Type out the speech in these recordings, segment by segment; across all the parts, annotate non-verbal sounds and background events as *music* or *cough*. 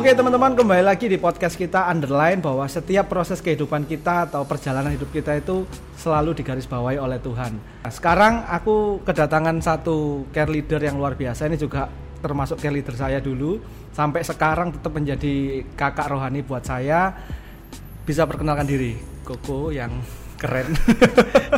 Oke teman-teman kembali lagi di podcast kita underline bahwa setiap proses kehidupan kita atau perjalanan hidup kita itu selalu digarisbawahi oleh Tuhan. Nah, sekarang aku kedatangan satu care leader yang luar biasa ini juga termasuk care leader saya dulu sampai sekarang tetap menjadi kakak rohani buat saya. Bisa perkenalkan diri, Koko yang keren.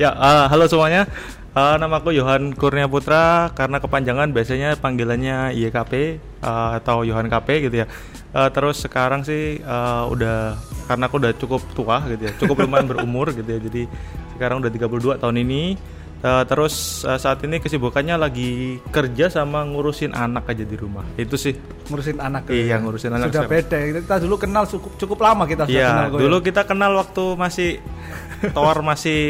ya, uh, halo semuanya. Uh, namaku Yohan Kurnia Putra karena kepanjangan biasanya panggilannya YKP uh, atau Yohan KP gitu ya. Uh, terus sekarang sih uh, udah karena aku udah cukup tua gitu ya, cukup lumayan berumur gitu ya. Jadi sekarang udah 32 tahun ini. Uh, terus uh, saat ini kesibukannya lagi kerja sama ngurusin anak aja di rumah. Itu sih. Ngurusin anak. Iya, ya. ngurusin anak. Sudah beda. Kita dulu kenal cukup cukup lama kita sudah iya, kenal. Iya, dulu kita kenal waktu masih Tor masih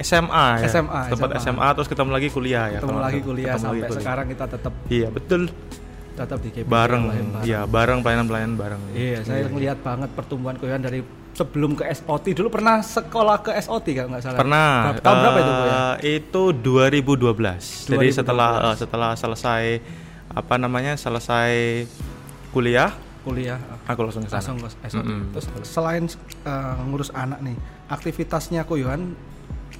SMA ya. SMA. Tempat SMA. SMA terus ketemu lagi kuliah ya. Ketemu lagi kuliah ketemu sampai lagi kuliah. sekarang kita tetap Iya, betul. Tetap di KPP bareng. Iya, bareng pelayanan-pelayanan bareng. Iya, saya iya. ngelihat banget pertumbuhan Koyan dari sebelum ke SOT dulu pernah sekolah ke SOT kalau nggak salah. Pernah. Tahun uh, berapa itu, ya? Itu 2012. 2012. Jadi setelah uh, setelah selesai apa namanya? selesai kuliah kuliah aku langsung ke sana. Langsung ke SOT. Mm -hmm. Terus selain uh, ngurus anak nih, aktivitasnya kok Yohan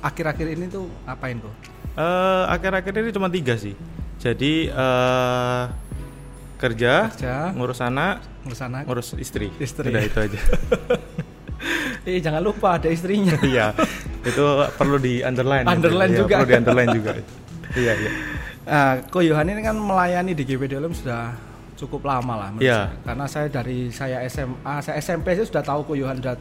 akhir-akhir ini tuh ngapain kok? Uh, akhir-akhir ini cuma tiga sih. Jadi uh, kerja, kerja, ngurus anak, ngurus anak, ngurus istri. Istri. Udah itu aja. Eh *laughs* jangan lupa ada istrinya. *laughs* Iya. itu perlu di underline. Underline ya, juga. Perlu di underline juga. *laughs* iya, iya. Nah, Ko Yohan ini kan melayani di GPD Olem sudah cukup lama lah yeah. saya. Karena saya dari saya SMA, saya SMP sih sudah tahu Ko Yohan sudah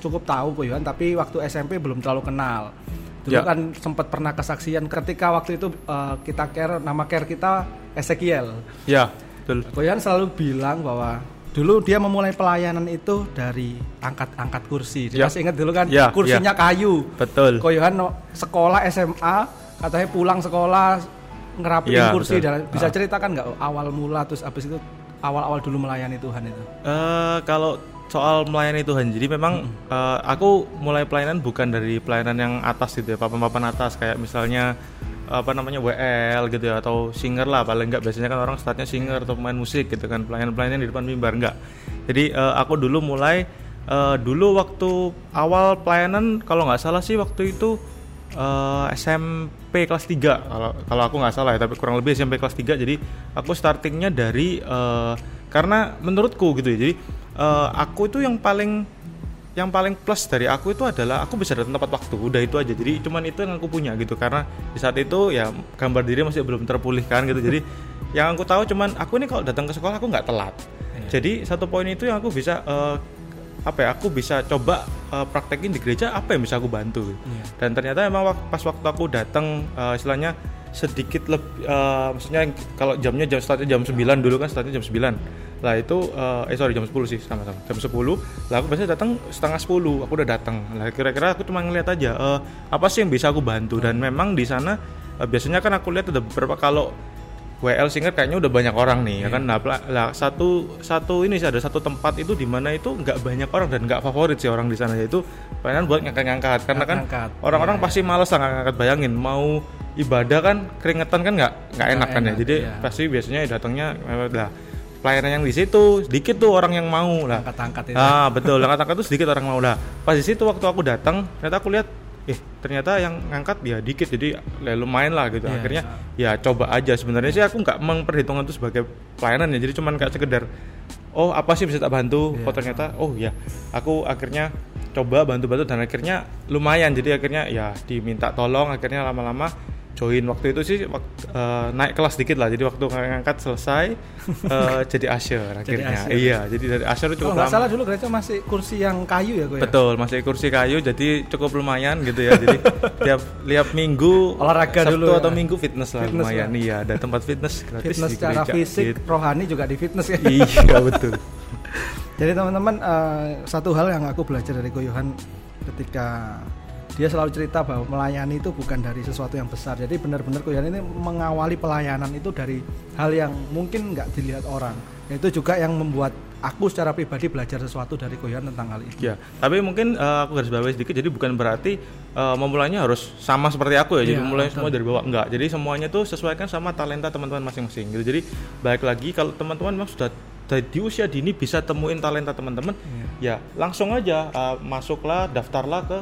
cukup, tahu Ko Yohan tapi waktu SMP belum terlalu kenal. Dulu yeah. kan sempat pernah kesaksian ketika waktu itu uh, kita care nama care kita Ezekiel. Ya, yeah, betul. Ko Yohan selalu bilang bahwa dulu dia memulai pelayanan itu dari angkat-angkat kursi. Dia yeah. masih ingat dulu kan yeah, kursinya yeah. kayu. Betul. Koyohan sekolah SMA katanya pulang sekolah ngerapiin ya, kursi dan bisa ah. ceritakan nggak awal mula terus abis itu awal-awal dulu melayani Tuhan itu? Uh, kalau soal melayani Tuhan, jadi memang hmm. uh, aku mulai pelayanan bukan dari pelayanan yang atas gitu ya, papan-papan atas kayak misalnya apa namanya WL gitu ya atau singer lah. Paling enggak biasanya kan orang startnya singer atau pemain musik gitu kan. Pelayanan-pelayanan di depan mimbar enggak jadi uh, aku dulu mulai uh, dulu waktu awal pelayanan kalau nggak salah sih waktu itu uh, SMP kelas 3 kalau kalau aku nggak salah ya tapi kurang lebih SMP kelas 3 jadi aku startingnya dari uh, karena menurutku gitu ya jadi uh, aku itu yang paling yang paling plus dari aku itu adalah aku bisa datang tepat waktu. Udah itu aja. Jadi cuman itu yang aku punya gitu. Karena di saat itu ya gambar diri masih belum terpulihkan gitu. Jadi *laughs* yang aku tahu cuman aku ini kalau datang ke sekolah aku nggak telat. Iya. jadi satu poin itu yang aku bisa uh, apa ya aku bisa coba uh, praktekin di gereja apa yang bisa aku bantu yeah. dan ternyata emang pas waktu aku datang uh, istilahnya sedikit lebih uh, maksudnya kalau jamnya jam startnya jam 9 dulu kan startnya jam 9 lah itu uh, eh sorry jam 10 sih sama-sama jam 10 lah aku biasanya datang setengah 10 aku udah datang lah kira-kira aku cuma ngeliat aja uh, apa sih yang bisa aku bantu dan memang di sana uh, biasanya kan aku lihat ada beberapa kalau WL Singer kayaknya udah banyak orang nih yeah. ya iya. kan nah lah satu satu ini sih ada satu tempat itu di mana itu nggak banyak orang dan nggak favorit sih orang di sana yaitu pelayanan buat ngangkat-ngangkat karena kan orang-orang yeah. pasti males lah ngangkat bayangin mau ibadah kan keringetan kan nggak nggak enak, enak kan ya jadi yeah. pasti biasanya datangnya lah pelayanan yang di situ sedikit tuh orang yang mau lah. Angkat-angkat itu. Ah betul angkat-angkat tuh sedikit orang mau lah. Pas di situ waktu aku datang ternyata aku lihat eh ternyata yang ngangkat ya dikit jadi ya lumayan lah gitu. Yeah, akhirnya yeah. ya coba aja. Sebenarnya sih aku nggak memperhitungkan itu sebagai pelayanan ya jadi cuman kayak sekedar oh apa sih bisa tak bantu? Yeah. oh ternyata oh ya. Aku akhirnya coba bantu-bantu dan akhirnya lumayan. Jadi akhirnya ya diminta tolong. Akhirnya lama-lama join. Waktu itu sih waktu, uh, naik kelas dikit lah. Jadi waktu ngangkat selesai uh, *laughs* jadi usher akhirnya. jadi iya jadi dari usher cukup oh, lama. salah dulu gereja masih kursi yang kayu ya gue ya? betul masih kursi kayu jadi cukup lumayan gitu ya. Jadi *laughs* tiap lihat minggu olahraga Sabtu dulu ya? atau minggu fitness lah fitness lumayan. lah. iya ada tempat fitness *laughs* gratis fitness secara fisik gitu. rohani juga di fitness ya. Iya betul. Jadi teman-teman uh, satu hal yang aku belajar dari Goyohan ketika dia selalu cerita bahwa melayani itu bukan dari sesuatu yang besar. Jadi benar-benar Koyan ini mengawali pelayanan itu dari hal yang mungkin nggak dilihat orang. Itu juga yang membuat aku secara pribadi belajar sesuatu dari Koyan tentang hal itu. Ya tapi mungkin uh, aku garis bawahi sedikit. Jadi bukan berarti uh, memulainya harus sama seperti aku ya, jadi ya, mulai semua dari bawah. Enggak jadi semuanya tuh sesuaikan sama talenta teman-teman masing-masing. Gitu. Jadi baik lagi kalau teman-teman memang sudah di usia dini bisa temuin talenta teman-teman ya. langsung aja uh, masuklah daftarlah ke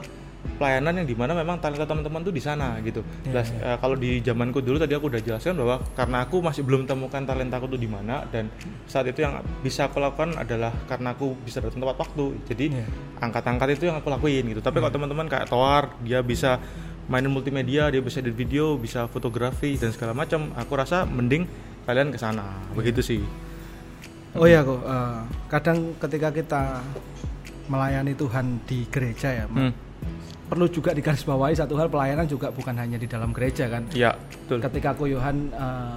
pelayanan yang di mana memang talenta teman-teman tuh di sana gitu. Iya, Jelas, uh, kalau di zamanku dulu tadi aku udah jelaskan bahwa karena aku masih belum temukan talentaku tuh di mana dan saat itu yang bisa aku lakukan adalah karena aku bisa datang tepat waktu. Jadi Iya. angkat-angkat itu yang aku lakuin gitu. Tapi kalau teman-teman kayak Toar dia bisa mainin multimedia, dia bisa edit video, bisa fotografi dan segala macam. Aku rasa mending kalian ke sana. Begitu sih. Oh iya kok, eh, kadang ketika kita melayani Tuhan di gereja ya, Hmm. Perlu juga digarisbawahi satu hal pelayanan juga bukan hanya di dalam gereja kan. Ya, betul. Ketika Koyohan eh,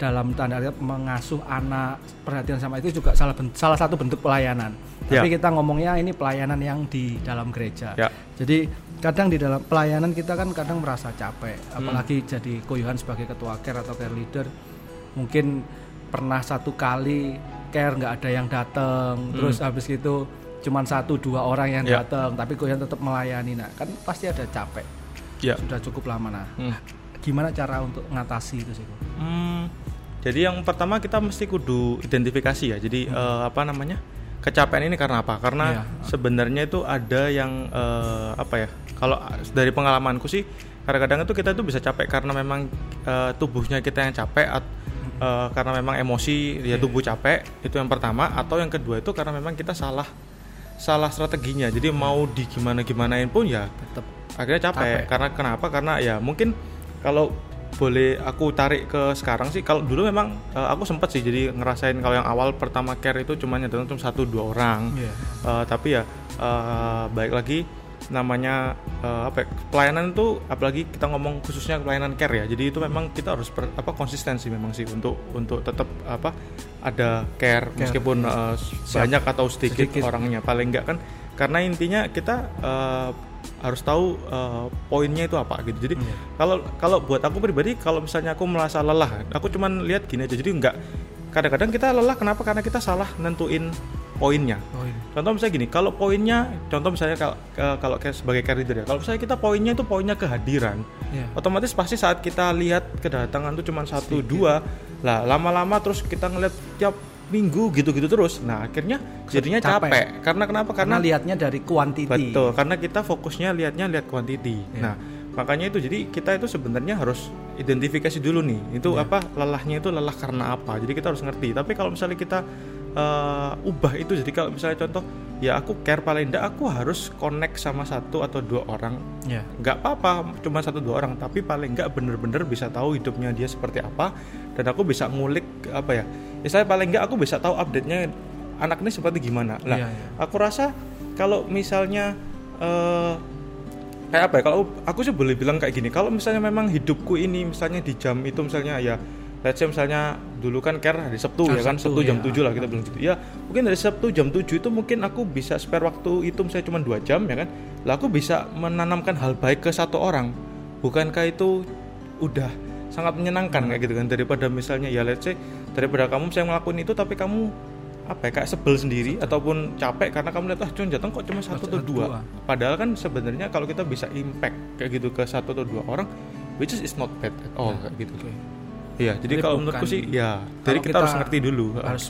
dalam tanda kutip mengasuh anak perhatian sama itu juga salah ben- salah satu bentuk pelayanan. Tapi Ya. kita ngomongnya ini pelayanan yang di dalam gereja. Ya. Jadi kadang di dalam pelayanan kita kan kadang merasa capek, Hmm. apalagi jadi Koyohan sebagai ketua care atau care leader mungkin pernah satu kali care nggak ada yang datang, terus habis gitu cuman satu dua orang yang Hmm. Ya. datang, tapi Koyohan tetap melayani. Nah, kan pasti ada capek. Ya. Sudah cukup lama nah. Hmm. Gimana cara untuk mengatasi itu sih? Hmm, jadi yang pertama kita mesti kudu identifikasi ya. Jadi eh, apa namanya? Kecapean ini karena apa? Karena Iya. sebenarnya itu ada yang eh, apa ya? Kalau dari pengalamanku sih kadang-kadang itu kita itu bisa capek karena memang eh, tubuhnya kita yang capek at- eh, karena memang emosi ya tubuh capek itu yang pertama atau yang kedua itu karena memang kita salah salah strateginya. Jadi mau di gimana gimanain pun ya Tetap akhirnya capek. Capek. karena kenapa karena ya mungkin kalau boleh aku tarik ke sekarang sih kalau dulu memang eh, aku sempat sih jadi ngerasain kalau yang awal pertama care itu cuma nyetelin cuma satu dua orang Iya. Eh, tapi ya eh, baik lagi namanya eh, apa ya, pelayanan itu apalagi kita ngomong khususnya pelayanan care ya. Jadi itu memang kita harus per- apa konsistensi memang sih untuk untuk tetap apa ada care, meskipun eh, banyak atau sedikit, Sedikit. orangnya. Paling enggak kan karena intinya kita eh, harus tahu eh, poinnya itu apa gitu. Jadi Iya. kalau kalau buat aku pribadi kalau misalnya aku merasa lelah aku cuman lihat gini aja. Jadi enggak kadang-kadang kita lelah kenapa karena kita salah nentuin poinnya ini. Contoh misalnya gini, kalau poinnya, contoh misalnya kalau kalau kayak sebagai care leader ya, kalau misalnya kita poinnya itu poinnya kehadiran, Iya. otomatis pasti saat kita lihat kedatangan tuh cuma satu dua, lah lama-lama terus kita ngeliat tiap minggu gitu-gitu terus, nah akhirnya jadinya Capek. capek. Karena kenapa? Karena Karena lihatnya dari kuantiti. betul, karena kita fokusnya lihatnya lihat quantity. Iya. Nah makanya itu jadi kita itu sebenarnya harus identifikasi dulu nih, itu Iya. apa lelahnya itu lelah karena apa. Jadi kita harus ngerti. Tapi kalau misalnya kita eh, ubah itu jadi kalau misalnya contoh ya aku care paling enggak aku harus connect sama satu atau dua orang nggak apa-apa cuma satu dua orang tapi paling nggak bener-bener bisa tahu hidupnya dia seperti apa dan aku bisa ngulik apa ya ya saya paling nggak aku bisa tahu update nya anak ini seperti gimana lah Iya, iya. aku rasa kalau misalnya eh, kayak apa ya? Kalau aku sih boleh bilang kayak gini kalau misalnya memang hidupku ini misalnya di jam itu misalnya ya let's say misalnya dulu kan care hari Sabtu Ah, ya kan? Sabtu, Sabtu jam ya. 7 lah kita bilang gitu. Ya mungkin dari Sabtu jam 7 itu mungkin aku bisa spare waktu itu misalnya cuma dua jam ya kan? Lah aku bisa menanamkan hal baik ke satu orang. Bukankah itu udah sangat menyenangkan kayak gitu kan? Daripada misalnya ya let's say daripada kamu misalnya ngelakuin itu tapi kamu apa ya kayak sebel sendiri ataupun capek karena kamu lihat ah John jatuh kok cuma satu atau dua dua. padahal kan sebenarnya kalau kita bisa impact kayak gitu ke satu atau dua orang which is is not bad at all kayak gitu Oke. iya jadi Jadi kalau bukan- menurutku sih ya jadi Kalau kita, harus ngerti dulu Harus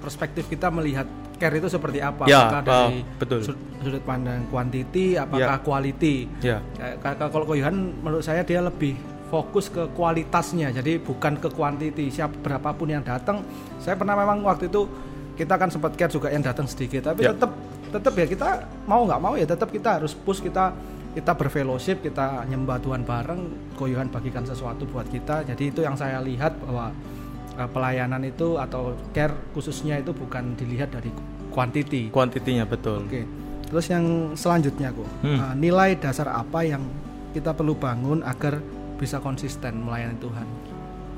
perspektif kita melihat care itu seperti apa? Ya, apakah ah, dari betul. sud- sudut pandang quantity, apakah Ya. quality? ya Kalau Koyohan menurut saya dia lebih fokus ke kualitasnya, jadi bukan ke quantity. Siap berapapun yang datang, saya pernah memang waktu itu kita kan sempat care juga yang datang sedikit, tapi Ya. tetap tetap ya kita mau nggak mau ya tetap kita harus push kita kita berfellowship, kita nyembah Tuhan bareng, Koyohan bagikan sesuatu buat kita. Jadi itu yang saya lihat bahwa uh, pelayanan itu atau care khususnya itu bukan dilihat dari quantity. kuantitinya betul Oke. Terus yang selanjutnya kok, Hmm. uh, nilai dasar apa yang kita perlu bangun agar bisa konsisten melayani Tuhan?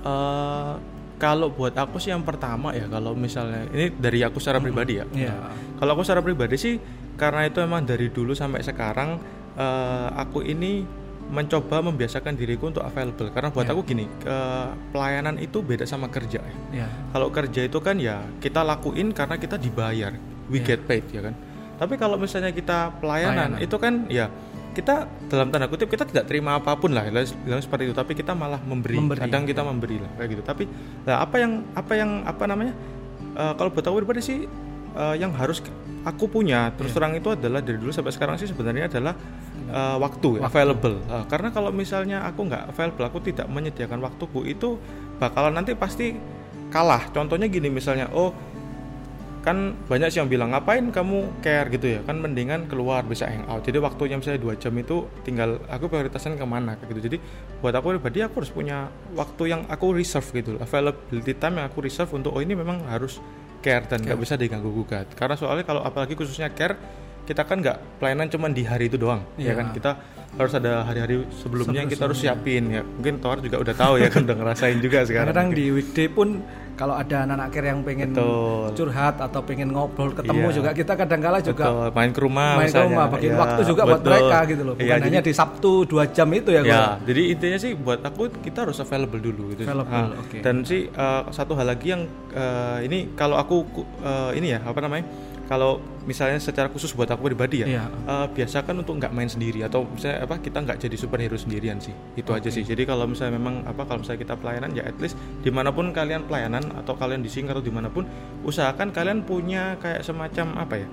Eh, kalau buat aku sih yang pertama ya kalau misalnya ini dari aku secara pribadi ya Iya. Kalau aku secara pribadi sih karena itu emang dari dulu sampai sekarang eh, aku ini mencoba membiasakan diriku untuk available karena buat Iya. aku gini eh, pelayanan itu beda sama kerja ya. Ya. Kalau kerja itu kan ya kita lakuin karena kita dibayar, we Iya. get paid ya kan. Tapi kalau misalnya kita pelayanan, Pelayanan. itu kan ya kita dalam tanda kutip kita tidak terima apa pun lah, bilang seperti itu. Tapi kita malah memberi, Memberi, kadang kita memberi lah kayak gitu. Tapi lah apa yang apa yang apa namanya uh, kalau buat aku pribadi sih uh, yang harus aku punya terus Iya. terang itu adalah dari dulu sampai sekarang sih sebenarnya adalah uh, waktu, Waktu. available Uh, karena kalau misalnya aku nggak available aku tidak menyediakan waktuku itu bakalan nanti pasti kalah contohnya gini misalnya oh kan banyak sih yang bilang ngapain kamu care? gitu ya. Kan mendingan keluar bisa hangout. Jadi waktunya misalnya dua jam itu tinggal aku prioritaskan ke mana kayak gitu. Jadi buat aku pribadi aku harus punya waktu yang aku reserve gitu availability time yang aku reserve untuk oh ini memang harus care dan nggak bisa diganggu gugat karena soalnya kalau apalagi khususnya care kita kan nggak pelayanan cuma di hari itu doang ya Iya. kan kita harus ada hari-hari sebelumnya yang kita harus siapin ya mungkin Thor juga udah tahu ya kan *laughs* udah ngerasain juga sekarang kadang di weekday pun kalau ada anak care yang pengen Betul. curhat atau pengen ngobrol ketemu Iya. juga kita kadang-kala juga Betul, main ke rumah main ke misalnya. rumah bagi Iya, waktu juga buat betul. mereka gitu loh bukan Iya, hanya jadi, di Sabtu dua jam itu ya, ya Gol? jadi intinya sih buat aku kita harus available dulu gitu Available, Ah, oke. dan sih eh, satu hal lagi yang eh, ini kalau aku ku- eh, ini ya apa namanya kalau misalnya secara khusus buat aku pribadi ya Iya. eh, biasakan untuk nggak main sendiri atau misalnya apa kita nggak jadi superhero sendirian sih itu aja Oke. sih jadi kalau misalnya memang apa kalau misalnya kita pelayanan ya at least di mana pun kalian pelayanan atau kalian di sing atau di mana pun usahakan kalian punya kayak semacam apa ya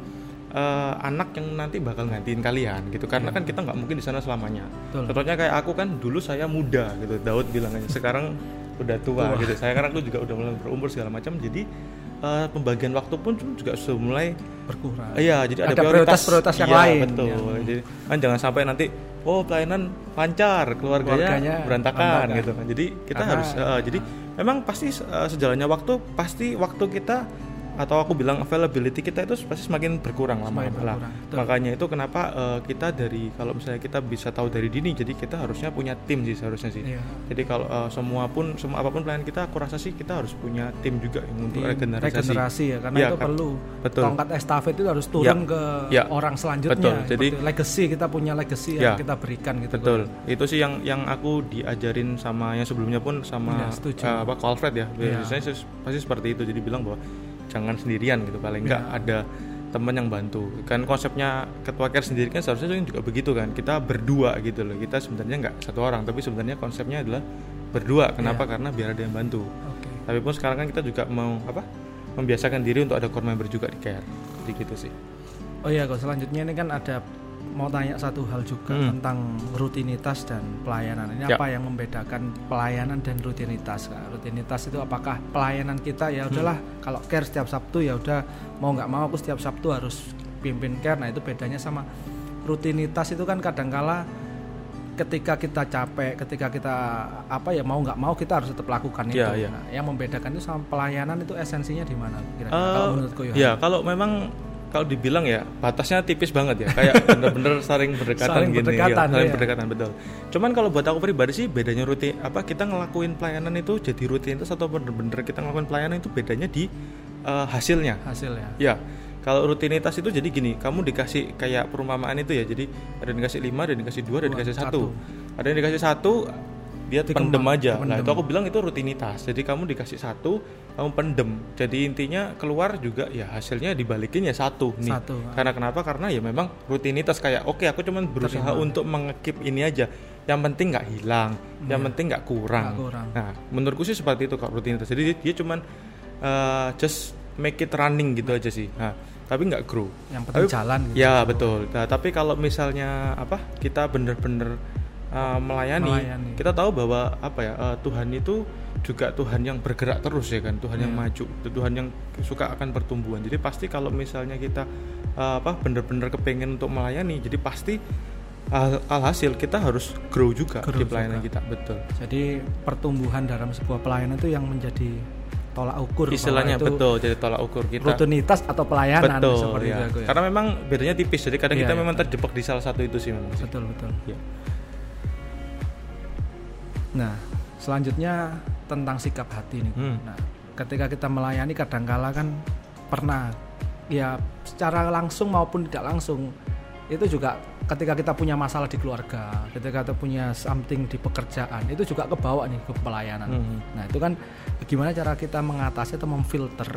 eh, anak yang nanti bakal gantiin kalian gitu karena kan kita nggak mungkin di sana selamanya Betul. contohnya kayak aku kan dulu saya muda gitu Daud bilang aja sekarang udah tua, Tua. gitu saya kan aku juga udah mulai berumur segala macam jadi eh, pembagian waktu pun juga sudah mulai berkurang Iya, jadi ada, Ada prioritas-prioritas yang Iya, lain. Betul. Yang- Jadi kan jangan sampai nanti oh pelayanan lancar, keluarganya, Keluarganya berantakan, gitu kan. Jadi kita Karena- harus eh, jadi memang pasti eh, sejalannya waktu pasti waktu kita atau aku bilang availability kita itu pasti semakin berkurang lama lah. Makanya itu kenapa eh, kita dari kalau misalnya kita bisa tahu dari dini, jadi kita harusnya punya tim sih seharusnya sih. Iya. Jadi kalau eh, semua pun semua apa pun pelayanan kita, aku rasa sih kita harus punya tim juga yang untuk regenerasi. regenerasi ya karena Iya, itu kan. perlu Betul. tongkat estafet itu harus turun ke Ya. orang selanjutnya Betul. Jadi- Seperti legacy kita punya legacy Ya. yang kita berikan gitu Betul. Itu sih yang yang aku diajarin sama yang sebelumnya pun sama Iya, setuju. eh, apa Alfred ya. Iya. Biasanya sih- pasti seperti itu. Jadi bilang bahwa jangan sendirian gitu. Paling enggak Iya. ada teman yang bantu. Kan konsepnya ketua care sendiri kan seharusnya juga begitu kan. Kita berdua gitu loh. Kita sebenarnya nggak satu orang, tapi sebenarnya konsepnya adalah berdua. Kenapa? Iya. Karena biar ada yang bantu. Oke. Tapi pun sekarang kan kita juga mau apa? Membiasakan diri untuk ada core member juga di care. Jadi gitu sih. Oh iya, kok selanjutnya ini kan ada mau tanya satu hal juga Hmm. tentang rutinitas dan pelayanan. Ini Ya. apa yang membedakan pelayanan dan rutinitas? Kak? Rutinitas itu apakah pelayanan kita ya udahlah Hmm. kalau care setiap Sabtu ya udah mau nggak mau aku setiap Sabtu harus pimpin care. Nah, itu bedanya sama rutinitas itu kan kadangkala ketika kita capek, ketika kita apa ya mau nggak mau kita harus tetap lakukan itu. Iya, iya. Nah, yang membedakan itu sama pelayanan itu esensinya di mana kira-kira? Eh, kalau menurutku Yohan? ya kalau memang kalau dibilang ya batasnya tipis banget ya kayak *laughs* bener-bener saling berdekatan Saling gini berdekatan, ya, saling iya. berdekatan betul cuman kalau buat aku pribadi sih bedanya rutin apa kita ngelakuin pelayanan itu jadi rutinitas atau bener-bener kita ngelakuin pelayanan itu bedanya di eh, hasilnya hasil ya. ya kalau rutinitas itu jadi gini kamu dikasih kayak perumpamaan itu ya jadi ada yang dikasih lima ada yang dikasih dua ada yang dikasih satu. satu ada yang dikasih satu dia Dikembang, pendem aja nah pendem. itu aku bilang itu rutinitas jadi kamu dikasih satu kamu pendem jadi intinya keluar juga ya hasilnya dibalikin ya satu nih Satu. karena kenapa karena ya memang rutinitas kayak oke aku cuman berusaha Terima. untuk mengekip ini aja yang penting nggak hilang yang Iya. penting nggak kurang. Kurang. nah menurutku sih seperti itu kak rutinitas jadi dia, dia cuman uh, just make it running gitu aja sih nah tapi nggak grow Yang penting Tapi- jalan gitu. ya betul nah, tapi kalau misalnya apa kita bener-bener uh, melayani, Melayani. kita tahu bahwa apa ya uh, Tuhan itu juga Tuhan yang bergerak terus ya kan Tuhan yang Iya. maju Tuhan yang suka akan pertumbuhan jadi pasti kalau misalnya kita uh, apa bener-bener kepengen untuk melayani jadi pasti al- alhasil kita harus grow juga Grow di pelayanan juga. kita betul Jadi pertumbuhan dalam sebuah pelayanan itu yang menjadi tolak ukur istilahnya itu betul jadi tolak ukur kita rutinitas atau pelayanan betul seperti ya. itu aku ya. karena memang bedanya tipis jadi kadang Iya, kita iya. memang terjebak di salah satu itu sih memang sih. betul betul. Iya. Nah, selanjutnya tentang sikap hati nih. Hmm. Nah, ketika kita melayani kadangkala kan pernah ya secara langsung maupun tidak langsung itu juga ketika kita punya masalah di keluarga, ketika kita punya something di pekerjaan, itu juga kebawa nih ke pelayanan. Hmm. Nah, itu kan gimana cara kita mengatasi atau memfilter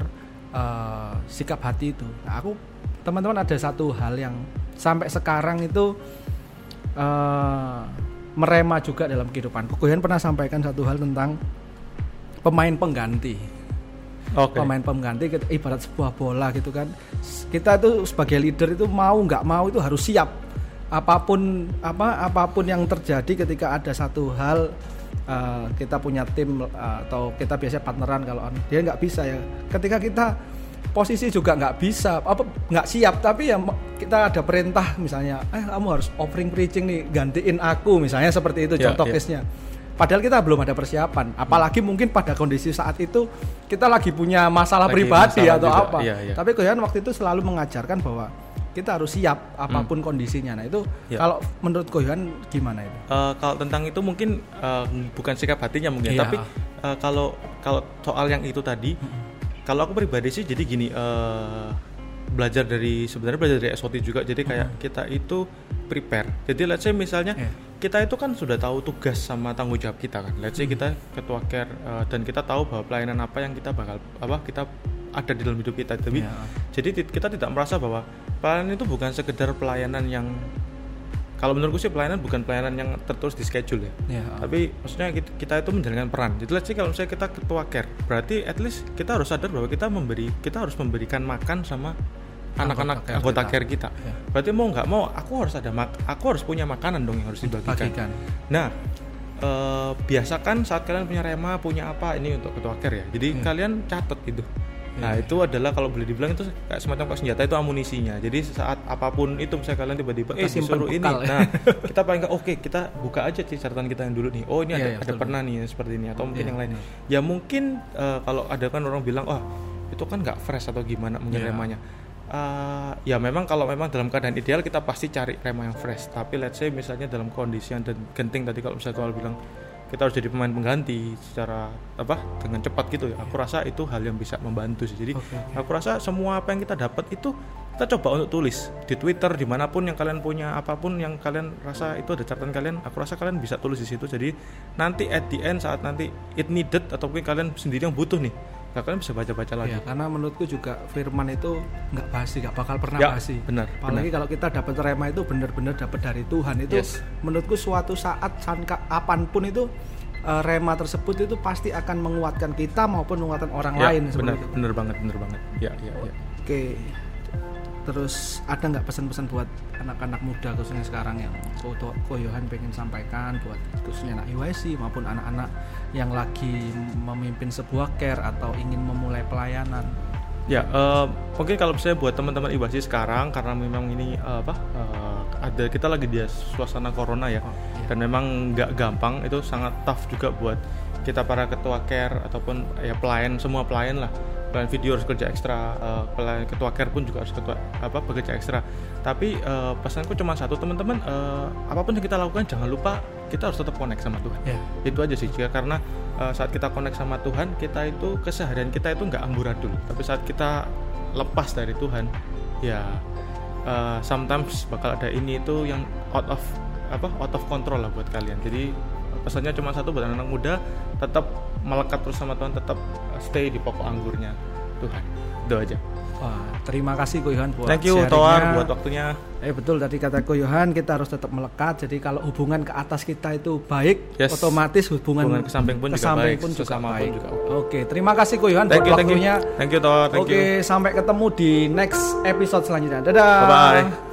eh, sikap hati itu. Nah, aku teman-teman ada satu hal yang sampai sekarang itu eh, merema juga dalam kehidupan. Koyan pernah sampaikan satu hal tentang pemain pengganti. Oke. pemain pengganti ibarat sebuah bola gitu kan kita itu sebagai leader itu mau nggak mau itu harus siap apa pun apa apa pun yang terjadi ketika ada satu hal eh, kita punya tim eh, atau kita biasanya partneran kalau dia nggak bisa ya ketika kita posisi juga nggak bisa apa nggak siap. Tapi ya kita ada perintah misalnya eh kamu harus offering preaching nih gantiin aku misalnya seperti itu Ya, contoh ya. case-nya. Padahal kita belum ada persiapan. Apalagi mungkin pada kondisi saat itu kita lagi punya masalah Lagi pribadi masalah atau juga, apa. iya, iya. tapi Koyan waktu itu selalu mengajarkan bahwa kita harus siap apa pun kondisinya. Nah itu Ya. kalau menurut Koyan gimana itu? Eh, kalau tentang itu mungkin eh, bukan sikap hatinya mungkin, Iya. tapi eh, kalau kalau soal yang itu tadi, kalau aku pribadi sih jadi gini, eh, belajar dari sebenarnya belajar dari SOT juga, jadi kayak kita itu prepare. Jadi let's say misalnya Iya. kita itu kan sudah tahu tugas sama tanggung jawab kita kan. Let's say kita ketua care eh, dan kita tahu bahwa pelayanan apa yang kita bakal apa kita ada di dalam hidup kita. Tapi Iya. jadi kita tidak merasa bahwa pelayanan itu bukan sekedar pelayanan yang kalau menurutku sih pelayanan bukan pelayanan yang tertulis di schedule ya. ya Tapi maksudnya kita, kita itu menjalankan peran. Jadi let's say kalau misalnya kita ketua care, berarti at least kita harus sadar bahwa kita memberi kita harus memberikan makan sama anak-anak care anggota kita. care kita. Ya. Berarti mau nggak mau aku harus ada mak aku harus punya makanan dong yang harus dibagikan. bagikan Nah, eh, biasakan saat kalian punya rema, punya apa ini untuk ketua care ya. Jadi Iya. kalian catat itu. Nah, itu adalah kalau boleh dibilang itu kayak semacam kayak senjata itu amunisinya. Jadi saat apa pun itu misalnya kalian tiba-tiba eh simpan disuruh ini. ya. Nah, *laughs* kita paling nggak oke, kita buka aja sih catatan kita yang dulu nih. Oh, ini Iya, ada iya, ada betul, pernah nih seperti ini atau mungkin Iya, yang lain. benar. Ya mungkin eh, kalau ada kan orang bilang, "Oh, itu kan nggak fresh atau gimana mungkin Iya. remanya." Eh, ya memang kalau memang dalam keadaan ideal kita pasti cari rema yang fresh. Tapi let's say misalnya dalam kondisi yang genting tadi kalau misalnya kalau bilang kita harus jadi pemain pengganti secara apa dengan cepat gitu ya. Aku rasa itu hal yang bisa membantu sih. Jadi oke. aku rasa semua apa yang kita dapat itu kita coba untuk tulis di Twitter di mana pun yang kalian punya apa pun yang kalian rasa itu ada catatan kalian. Aku rasa kalian bisa tulis di situ. Jadi nanti at the end saat nanti it needed atau mungkin kalian sendiri yang butuh nih, nah, kalian bisa baca-baca lagi. Ya, karena menurutku juga firman itu nggak basi, nggak bakal pernah Ya, basi. benar, Apalagi kalau kita dapat rema itu benar-benar dapat dari Tuhan itu Yes. menurutku suatu saat sangka kapan pun itu eh, rema tersebut itu pasti akan menguatkan kita maupun menguatkan orang Ya, lain benar, itu. benar banget, benar banget. Ya, ya, ya. Oke. Terus ada nggak pesan-pesan buat anak-anak muda khususnya sekarang yang Ko Ko- Ko Yohan pengen sampaikan buat khususnya anak IYC maupun anak-anak yang lagi memimpin sebuah care atau ingin memulai pelayanan. Ya, eh, mungkin kalau misalnya buat teman-teman ibasi sekarang karena memang ini eh, apa eh, ada kita lagi di suasana corona ya, iya. dan memang nggak gampang itu sangat tough juga buat kita para ketua care ataupun ya pelayan semua pelayan lah pelayan video harus kerja ekstra eh, pelayan ketua care pun juga harus ketua apa bekerja ekstra. Tapi eh, pesanku cuma satu teman-teman eh, apa pun yang kita lakukan jangan lupa kita harus tetap connect sama Tuhan. Ya. itu aja sih Jika karena uh, saat kita connect sama Tuhan kita itu keseharian kita itu nggak amburadul. Tapi saat kita lepas dari Tuhan ya uh, sometimes bakal ada ini itu yang out of apa out of control lah buat kalian. Jadi pesannya cuma satu buat anak-anak muda tetap melekat terus sama Tuhan tetap uh, stay di pokok anggurnya Tuhan itu aja Wah, terima kasih Ko Yohan buat thank you. Toar buat waktunya Eh betul tadi kata Ko Yohan kita harus tetap melekat. Jadi kalau hubungan ke atas kita itu baik, Yes. otomatis hubungan, Hubungan ke samping pun ke juga samping baik, pun juga sesama pun baik. juga Oke, terima kasih Ko Yohan thank buat you thank you waktunya. thank you Toar thank Oke, you sampai ketemu di next episode selanjutnya. Dadah. bye bye